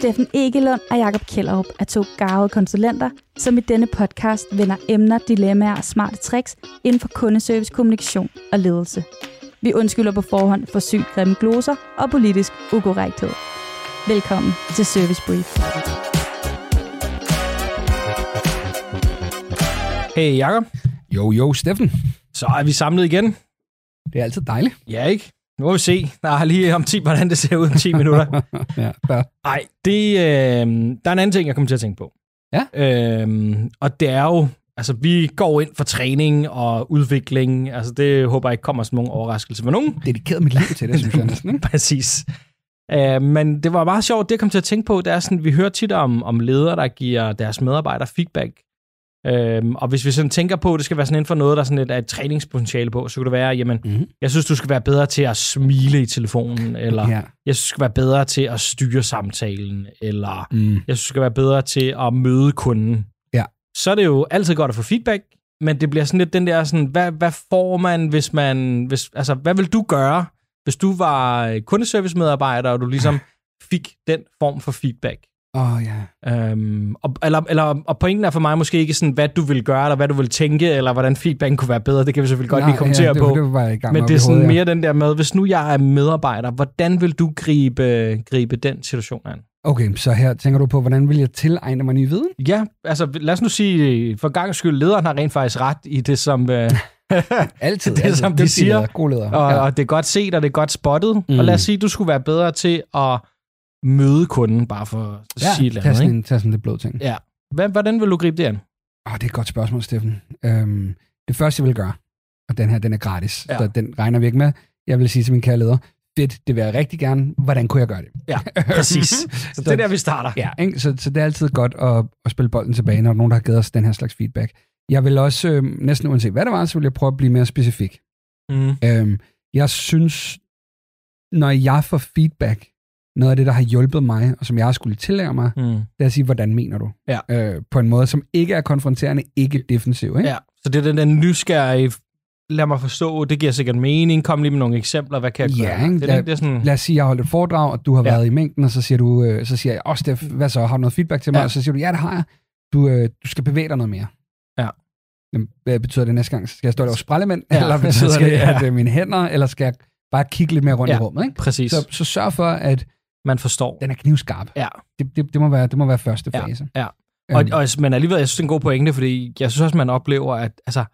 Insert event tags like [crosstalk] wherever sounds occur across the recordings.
Steffen Egelund og Jakob Kjellerup er to garvede konsulenter, som i denne podcast vender emner, dilemmaer og smarte tricks inden for kundeservice, kommunikation og ledelse. Vi undskylder på forhånd for sygt grimme gloser og politisk ukorrekthed. Velkommen til Service Brief. Hey Jakob, Jo, jo, Steffen. så er vi samlet igen. Det er altid dejligt. Ja, ikke? Nu må vi se. Der er lige om 10, hvordan det ser ud om 10 [laughs] minutter. ja, der. Nej, det, øh, der er en anden ting, jeg kommer til at tænke på. Ja. Øhm, og det er jo, altså vi går ind for træning og udvikling. Altså det håber jeg ikke kommer som nogen overraskelse for nogen. Dedikeret mit liv til det, [laughs] synes jeg næsten. Ikke? Præcis. Øh, men det var meget sjovt, det jeg kom til at tænke på, det er sådan, vi hører tit om, om ledere, der giver deres medarbejdere feedback. Øhm, og hvis vi sådan tænker på, at det skal være sådan inden for noget, der er sådan lidt af et træningspotentiale på, så kunne det være, jamen, Mm-hmm. jeg synes, du skal være bedre til at smile i telefonen, eller Ja. jeg synes, du skal være bedre til at styre samtalen, eller Mm. jeg synes, du skal være bedre til at møde kunden. Ja. Så er det jo altid godt at få feedback, men det bliver sådan lidt den der, sådan, hvad, hvad får man, hvis man, hvis, altså, hvad vil du gøre, hvis du var kundeservice-medarbejder, og du ligesom fik den form for feedback? Oh, ja. Øhm, og, eller, eller, og pointen er for mig måske ikke sådan, hvad du vil gøre, eller hvad du vil tænke, eller hvordan feedbacken kunne være bedre. Det kan vi selvfølgelig godt Nej, lige kommentere ja, det, på. Det var i gang Men det er sådan hovedet, ja. mere den der med, hvis nu jeg er medarbejder, hvordan vil du gribe, gribe den situation an? Okay, så her tænker du på, hvordan vil jeg tilegne mig ny viden? Ja, altså lad os nu sige, for gang skyld, lederen har rent faktisk ret i det, som, øh, [laughs] Altid. [laughs] Det altid. som de Dygtig siger. leder, God leder. og, ja. og det er godt set, og det er godt spottet. Mm. Mm. Og lad os sige, du skulle være bedre til at møde kunden, bare for at ja, sige et eller andet. sådan, Ikke? tag sådan lidt blød ting. Ja. Hvordan vil du gribe det an? Åh, det er et godt spørgsmål, Steffen. Øhm, det første, jeg vil gøre, og den her, den er gratis, Ja. så den regner vi ikke med. Jeg vil sige til min kære leder, fedt, det vil jeg rigtig gerne. Hvordan kunne jeg gøre det? Ja, [laughs] præcis. [laughs] Så det er der, vi starter. Ja, ikke? Så, så det er altid godt at, at spille bolden tilbage, når nogen, der har givet os den her slags feedback. Jeg vil også, øh, næsten uanset hvad det var, så vil jeg prøve at blive mere specifik. Mm. Øhm, jeg synes, når jeg får feedback, noget af det, der har hjulpet mig, og som jeg har skulle tillære mig, Mm. det er at sige, hvordan mener du? Ja. Øh, på en måde, som ikke er konfronterende, ikke defensiv. Ikke? Ja, så det er den der nysgerrige, lad mig forstå, det giver sikkert mening, kom lige med nogle eksempler, hvad kan jeg Ja, gøre? ikke? Det, er, det er sådan, Lad os sige, jeg har holdt et foredrag, og du har Ja. været i mængden, og så siger, du, øh, så siger jeg, åh Steff, hvad så, har du noget feedback til mig? Ja. Og så siger du, ja, det har jeg. Du, øh, du skal bevæge dig noget mere. Ja. Jamen, Hvad betyder det næste gang? Skal jeg stå der og sprællemænd? Ja, Ja, eller betyder [laughs] skal- det, ja. at er mine hænder? Eller skal jeg bare kigge lidt mere rundt Ja. i rummet? Ikke? præcis, Så, så sørg for, at man forstår. den er knivskarp. Ja. Det, det, det, må, være, det må være første fase. ja. Og, Øhm, og, men alligevel, jeg synes, det er en god pointe, fordi jeg synes også, man oplever, at altså,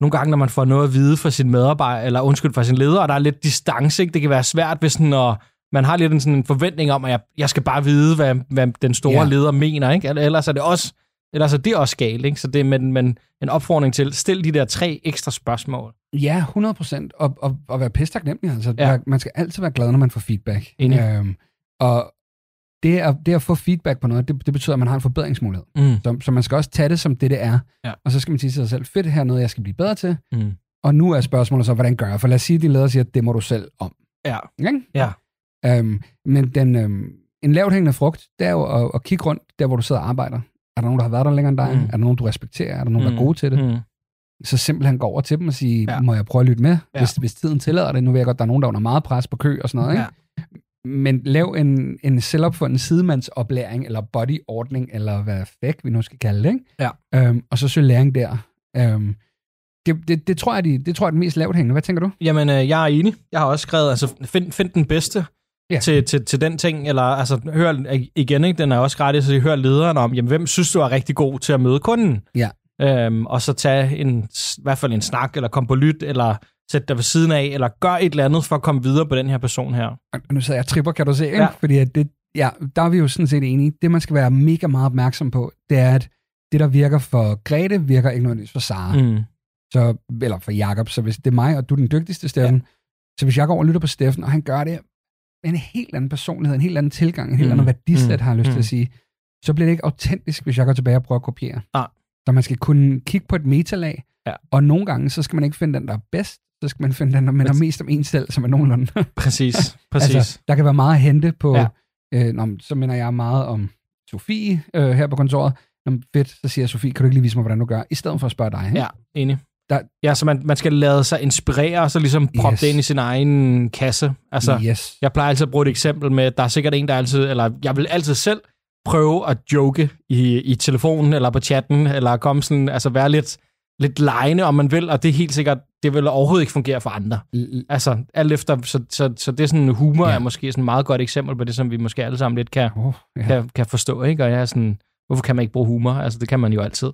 nogle gange, når man får noget at vide fra sin medarbejder, eller undskyld, fra sin leder, og der er lidt distance, ikke? det kan være svært, hvis sådan, når man har lidt en, sådan en forventning om, at jeg, jeg skal bare vide, hvad, hvad den store ja. Leder mener, ikke? Eller- ellers er det også ellers er det også galt, ikke? Så det er men, men en opfordring til, stil de der tre ekstra spørgsmål. Ja, 100 procent. Og, og, og være pisse taknemmelig. Altså, ja. Man skal altid være glad, når man får feedback. Enig. Øhm, og det at, det at få feedback på noget, det, det betyder, at man har en forbedringsmulighed. Mm. Så, så man skal også tage det som det, det er. Ja. Og så skal man sige til sig selv, fedt, her er noget, jeg skal blive bedre til. Mm. Og nu er spørgsmålet så, hvordan gør jeg? For lad os sige, at din leder siger, at det må du selv om. Ja. Ikke? Ja. Øhm, men den, øhm, en lavt hængende frugt, det er jo at, at kigge rundt, der hvor du sidder og arbejder. Er der nogen, der har været der længere end dig? Mm. Mm. Er der nogen, du respekterer? Er der nogen, der Mm. er gode til det? Mm. så simpelthen gå over til dem og sige, Ja. må jeg prøve at lytte med, ja. hvis, hvis tiden tillader det. Nu ved jeg godt, der er nogen, der er under meget pres på kø og sådan noget. Ikke? Ja. Men lav en, en selvopfunden sidemandsoplæring, eller bodyordning, eller hvad fæk vi nu skal kalde det. Ikke? Ja. Øhm, og så søg læring der. Øhm, det, det, det, tror jeg, de, det tror jeg er den mest lavt hængende. Hvad tænker du? Jamen, øh, jeg er enig. Jeg har også skrevet, altså, find, find den bedste ja. Ja. til, til, til den ting, eller altså, hør igen, ikke? den er også gratis, så hør lederen om, jamen, hvem synes du er rigtig god til at møde kunden? Ja. Øhm, og så tage en, i hvert fald en snak, eller kom på lyt, eller sæt dig ved siden af, eller gør et eller andet for at komme videre på den her person her. Og nu sidder jeg og tripper, kan du se, ikke? Ja. Fordi det, ja, der er vi jo sådan set enige. Det, man skal være mega meget opmærksom på, det er, at det, der virker for Grete, virker ikke nødvendigvis for Sara. Mm. så, eller for Jakob, så hvis det er mig, og du er den dygtigste, Steffen, ja. så hvis jeg går over og lytter på Steffen, og han gør det med en helt anden personlighed, en helt anden tilgang, en helt Mm. anden værdisæt, Mm. har jeg lyst Mm. til at sige, så bliver det ikke autentisk, hvis jeg går tilbage og prøver at kopiere. Nej. Så man skal kunne kigge på et metalag, Ja. og nogle gange, så skal man ikke finde den, der er bedst, så skal man finde den, der Men- mest om en selv, som er nogenlunde. Præcis, [laughs] præcis. altså, der kan være meget at hente på, Ja. øh, nå, så minder jeg meget om Sofie øh, her på kontoret. Nå, fedt, så siger jeg, Sofie, kan du ikke lige vise mig, hvordan du gør, i stedet for at spørge dig. ikke? ja, enig. der, Ja, så man, man skal lade sig inspirere, og så ligesom proppe Yes. det ind i sin egen kasse. Altså, yes. jeg plejer altid at bruge et eksempel med, der er sikkert en, der altid, eller jeg vil altid selv prøve at joke i, i telefonen, eller på chatten, eller komme sådan, altså være lidt, lidt lejende, om man vil, og det er helt sikkert, det vil overhovedet ikke fungere for andre. L- Altså, alt efter, så, så, så det er sådan, humor Ja. ja. er måske sådan et meget godt eksempel på det, som vi måske alle sammen lidt kan, Oh, ja. kan, kan forstå, ikke? Og jeg er sådan, hvorfor kan man ikke bruge humor? Altså, det kan man jo altid.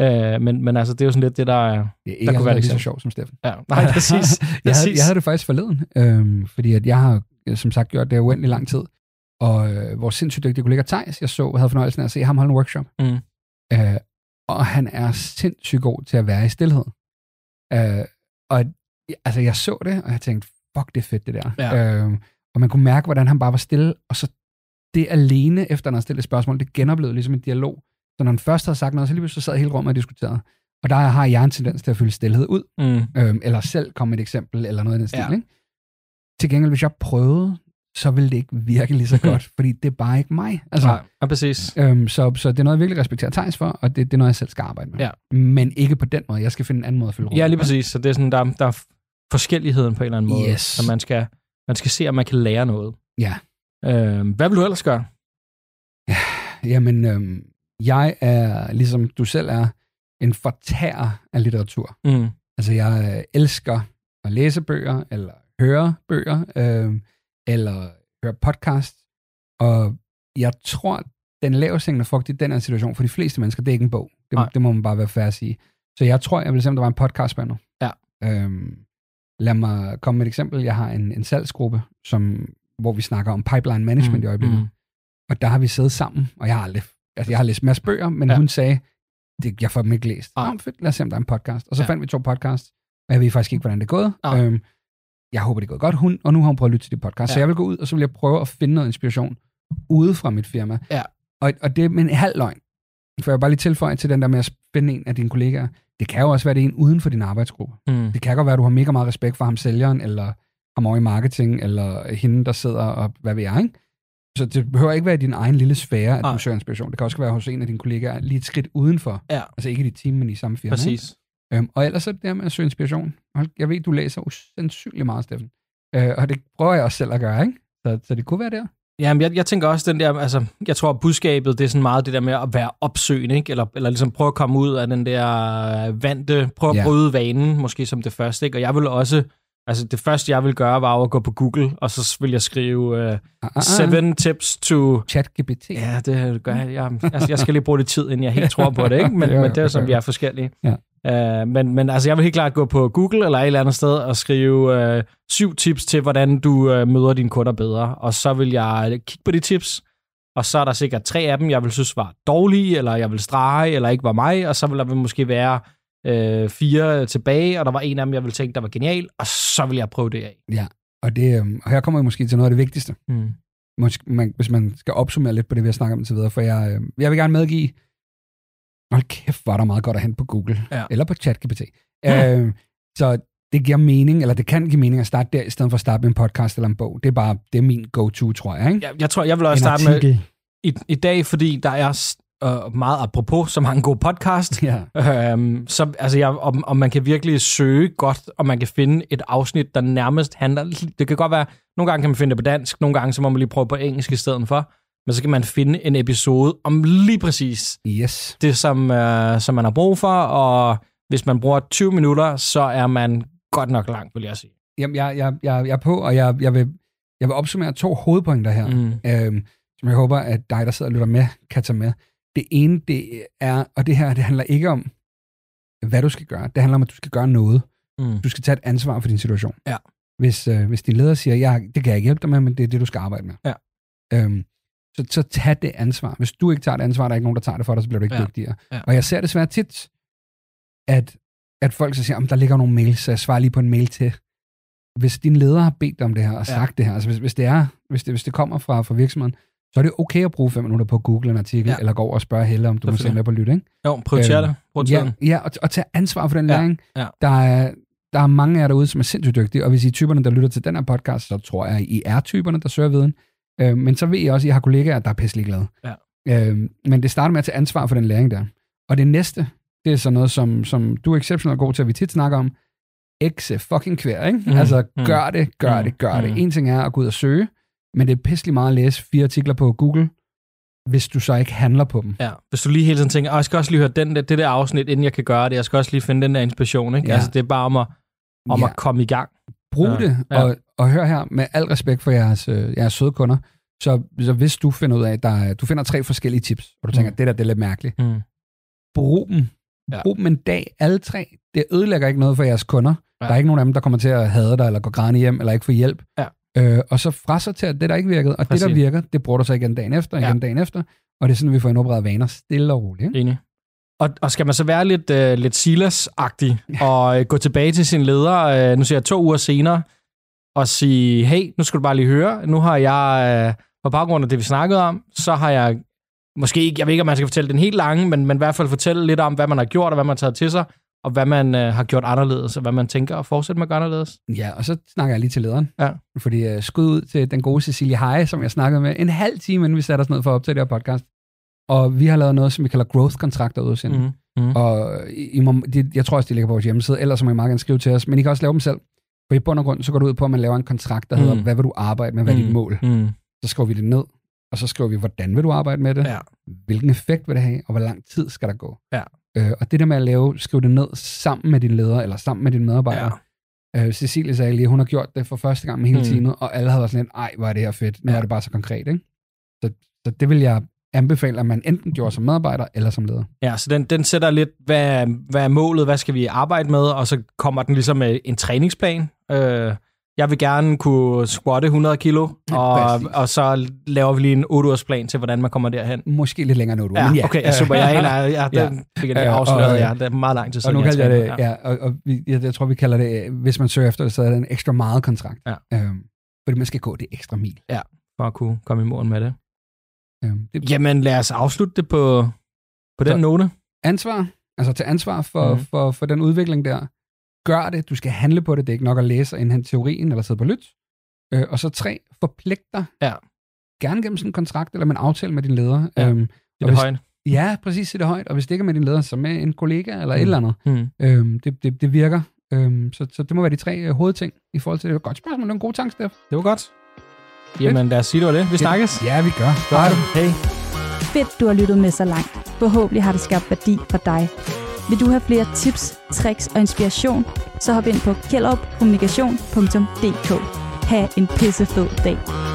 Øh, men, men altså, det er jo sådan lidt det, der er... Det er Der ikke kunne være være et lige så sjovt som Steffen. Ja, nej, [laughs] præcis. jeg, havde, jeg havde det faktisk forleden, øhm, fordi at jeg har øh, som sagt gjort det uendelig lang tid. Og øh, vores sindssygt dygtige kollega Thijs, jeg så, havde fornøjelsen af at se ham holde en workshop. Mm. Øh, og han er sindssygt god til at være i stillhed. Øh, og altså, jeg så det, og jeg tænkte, fuck, det er fedt, det der. Ja. Øh, og man kunne mærke, hvordan han bare var stille, og så det alene, efter han havde stillet et spørgsmål, det genoplevede ligesom en dialog. Så når han først havde sagt noget, så lige så sad hele rummet og diskuterede. Og der har jeg en tendens til at fylde stillhed ud, Mm. øhm, eller selv komme et eksempel, eller noget i den stil. Ja. Ikke? Til gengæld, hvis jeg prøvede, så ville det ikke virke lige så godt, fordi det er bare ikke mig. Altså, Nej, ja, præcis. øhm, så, så det er noget, jeg virkelig respekterer Thijs for, og det, det er noget, jeg selv skal arbejde med. Ja. Men ikke på den måde. Jeg skal finde en anden måde at fylde rummet. Ja, lige præcis. Så det er sådan, der, der er forskelligheden på en eller anden måde. Yes. Så man skal, man skal se, om man kan lære noget. Ja. Øh, hvad vil du ellers gøre? [sighs] Jamen, øhm, jeg er, ligesom du selv er, en fortærer af litteratur. Mm. Altså, jeg øh, elsker at læse bøger, eller høre bøger, øh, eller høre podcast. Og jeg tror, den lavest hængende frugt i den her situation, for de fleste mennesker, det er ikke en bog. Det, Nej. det må man bare være færdig at sige. Så jeg tror, jeg vil se, om der var en podcast på Ja. Øhm, lad mig komme med et eksempel. Jeg har en, en salgsgruppe, som, hvor vi snakker om pipeline management mm, i øjeblikket. Mm. Og der har vi siddet sammen, og jeg har aldrig, altså jeg har læst en masse bøger, men Ja. hun sagde, det, jeg får dem ikke læst. Nej. Nå, fedt, lad os se, om der er en podcast. Og så Ja. fandt vi to podcasts, og jeg ved faktisk ikke, hvordan det er gået. Nej. Øhm, jeg håber, det gået godt, hun, og nu har hun prøvet at lytte til de podcast. Ja. Så jeg vil gå ud, og så vil jeg prøve at finde noget inspiration ude fra mit firma. Ja. Og, og det er en halv løgn. For jeg bare lige tilføje til den der med at finde en af dine kollegaer. Det kan jo også være det er en uden for din arbejdsgruppe. Mm. Det kan godt være, at du har mega meget respekt for ham sælgeren, eller ham over i marketing, eller hende, der sidder og hvad ved jeg, ikke? Så det behøver ikke være i din egen lille sfære, at Nej. du søger inspiration. Det kan også være hos en af dine kollegaer lige et skridt udenfor. Ja. Altså ikke i dit team, men i samme firma. ikke? Øhm, og ellers er det der med at søge inspiration. Jeg ved, du læser usandsynligt meget, Steffen. Øh, og det prøver jeg også selv at gøre, ikke? Så, så det kunne være der. Jamen, jeg, jeg tænker også den der, altså, jeg tror, budskabet, det er sådan meget det der med at være opsøgende, ikke? Eller, eller ligesom prøve at komme ud af den der vante, prøve at Ja. bryde vanen, måske som det første, ikke? Og jeg vil også, altså det første, jeg vil gøre, var at gå på Google, og så vil jeg skrive uh, Ah, ah, ah. seven tips to... ChatGPT. Ja, det gør jeg. Jeg, altså, jeg skal lige bruge lidt tid, inden jeg helt tror på det, ikke? [laughs] Men, Jo, jo, men det er som vi er forskellige. Ja. Uh, men, men altså, jeg vil helt klart gå på Google eller et eller andet sted og skrive uh, syv tips til, hvordan du uh, møder dine kunder bedre. Og så vil jeg kigge på de tips, og så er der sikkert tre af dem, jeg vil synes var dårlige, eller jeg vil strege, eller ikke var mig, og så vil der måske være øh, fire tilbage, og der var en af dem, jeg ville tænke, der var genial, og så vil jeg prøve det af. Og, det, øhm, og her kommer vi måske til noget af det vigtigste. Mm. Måske, man, hvis man skal opsummere lidt på det, vi har snakket om til videre. For jeg, øh, jeg vil gerne medgive, hold kæft, er der meget godt at hente på Google. Ja. Eller på ChatGPT. Mm. Øh, så det giver mening, eller det kan give mening at starte der, i stedet for at starte med en podcast eller en bog. Det er bare, det er min go-to, tror jeg. Ikke? Jeg, jeg tror, jeg vil også en starte med artikel. i, i dag, fordi der er øh, meget apropos så mange gode podcast. Ja. Øhm, så altså, jeg, om, om man kan virkelig søge godt, og man kan finde et afsnit, der nærmest handler... Det kan godt være, nogle gange kan man finde det på dansk, nogle gange så må man lige prøve på engelsk i stedet for. Men så kan man finde en episode om lige præcis Yes. det, som, øh, som man har brug for, og hvis man bruger 20 minutter, så er man godt nok langt, vil jeg sige. Jamen, jeg, jeg, jeg, jeg er på, og jeg, jeg, vil, jeg vil opsummere to hovedpointer her, Mm. øhm, som jeg håber, at dig, der sidder og lytter med, kan tage med. Det ene, det er, og det her, det handler ikke om, hvad du skal gøre. Det handler om, at du skal gøre noget. Mm. Du skal tage et ansvar for din situation. Ja. Hvis, øh, hvis din leder siger, ja, det kan jeg ikke hjælpe dig med, men det er det, du skal arbejde med. Ja. Øhm, så, så tag det ansvar. Hvis du ikke tager det ansvar, der er ikke nogen, der tager det for dig, så bliver du ikke Ja. dygtigere. Ja. Og jeg ser desværre tit, at, at folk så siger, om der ligger nogle mails, så jeg svarer lige på en mail til. Hvis din leder har bedt om det her og Ja. sagt det her, altså hvis, hvis, det er, hvis, det, hvis det kommer fra, fra virksomheden, så er det okay at bruge fem minutter på at google en artikel, Ja. eller gå over og spørge Helle, om du må se med på lyt, ikke? Jo, prioriter Øhm, det. Brug Ja, ja og, og tage ansvar for den Ja, læring. ja. Der, er, der er mange af jer derude, som er sindssygt dygtige, og hvis I er typerne, der lytter til den her podcast, så tror jeg, I er typerne, der søger viden. Øh, men så ved I også, at I har kollegaer, der er pisselig glade. Ja. Øh, men det starter med at tage ansvar for den læring der. Og det næste, det er sådan noget, som, som du er exceptionelt god til, at vi tit snakker om. Ekse fucking kvær, ikke? Mm, Mm, altså, mm, gør det, gør mm, det, gør det. mm. En ting er at gå ud og søge, men det er pisselig meget at læse fire artikler på Google, hvis du så ikke handler på dem. Ja, hvis du lige hele tiden tænker, "Åh, jeg skal også lige høre den der, det der afsnit, inden jeg kan gøre det. Jeg skal også lige finde den der inspiration. Ikke? Ja. Altså, det er bare om at, om Ja. at komme i gang. Brug Ja, det, og, og hør her, med al respekt for jeres, øh, jeres søde kunder, så, så hvis du finder ud af, at der er, du finder tre forskellige tips, og du tænker, Mm. det der det er lidt mærkeligt, Mm. brug dem. Ja. Brug dem en dag, alle tre. Det ødelægger ikke noget for jeres kunder. Ja. Der er ikke nogen af dem, der kommer til at hade dig, eller gå græne hjem, eller ikke få hjælp. Ja. Øh, og så frasorter det, der ikke virkede, og Præcis. det, der virker, det bruger du så igen dagen efter, igen Ja. dagen efter, og det er sådan, vi får indopereret vaner stille og roligt. Ikke? Enig. Og, og skal man så være lidt, øh, lidt Silas-agtig og øh, gå tilbage til sin leder, øh, nu siger jeg to uger senere, og sige, hey, nu skal du bare lige høre, nu har jeg, øh, på baggrund af det, vi snakkede om, så har jeg måske ikke, jeg ved ikke, om man skal fortælle den helt lange, men, men i hvert fald fortælle lidt om, hvad man har gjort, og hvad man har taget til sig, og hvad man øh, har gjort anderledes, og hvad man tænker at fortsætte med at gøre anderledes. Ja, og så snakker jeg lige til lederen. Ja. Fordi uh, skud ud til den gode Cecilie Heje, som jeg snakkede med en halv time, inden vi satte os ned for at optage det her podcast. Og vi har lavet noget, som vi kalder growth-kontrakter ud mm. Mm. Mm. Og I, må, de, jeg tror også, de ligger på vores hjemmeside, ellers må I meget gerne skrive til os. Men I kan også lave dem selv. For i bund og grund, så går det ud på, at man laver en kontrakt, der Mm. hedder, hvad vil du arbejde med, hvad er dit mål? Mm. Så skriver vi det ned, og så skriver vi, hvordan vil du arbejde med det? Ja. Hvilken effekt vil det have, og hvor lang tid skal der gå? Ja. Øh, og det der med at lave, skrive det ned sammen med din leder, eller sammen med dine medarbejdere, Ja. Øh, Cecilie sagde lige, hun har gjort det for første gang med hele Mm. mm. teamet, og alle havde været sådan lidt, ej, hvor er det her fedt. Nu Ja. er det bare så konkret, ikke? Så, så det vil jeg anbefale, at man enten gjorde som medarbejder eller som leder. Ja, så den, den sætter lidt, hvad, hvad er målet, hvad skal vi arbejde med, og så kommer den ligesom med en træningsplan. Øh, jeg vil gerne kunne squatte 100 kilo, [laughs] og, og så laver vi lige en 8 plan til, hvordan man kommer derhen. Måske lidt længere nu, du. Ja, men ja. okay, ja, super. Jeg er ja, Ja. den fik jeg og, afsløret, ja. Det er meget lang tid Og siden, nu kalder jeg det, ja, og, og vi, jeg, jeg tror, vi kalder det, øh, hvis man søger efter det, så er det en ekstra meget kontrakt. Ja. Øhm, fordi man skal gå det ekstra mil. for at kunne komme i mål med det. Øhm, det, Jamen, lad os afslutte det på, på den Så- note. ansvar, altså til ansvar for, mm. for, for den udvikling der. Gør det, du skal handle på det, det er ikke nok at læse og indhente teorien eller sidde på lyt. Øh, og så tre, forpligt dig. Ja. Gerne gennem sådan en kontrakt eller en aftale med din leder. Ja. Øhm, Det er hvis- højt. ja, præcis, det er højt. Og hvis det ikke er med din leder, så med en kollega eller mm. et eller andet. Hmm. Øhm, det, det, det virker. Øhm, så, så det må være de tre øh, hovedting i forhold til det. Det godt spørgsmål, det var en god tanke, Steff. Det var godt. Jamen, lad os sige, det var det. Vi snakkes. Ja, vi gør. Godt. Hej. Fedt, du har lyttet med så langt. Forhåbentlig har det skabt værdi for dig. Vil du have flere tips, tricks og inspiration, så hop ind på kjellerupkommunikation.dk. Ha' en pissefed dag.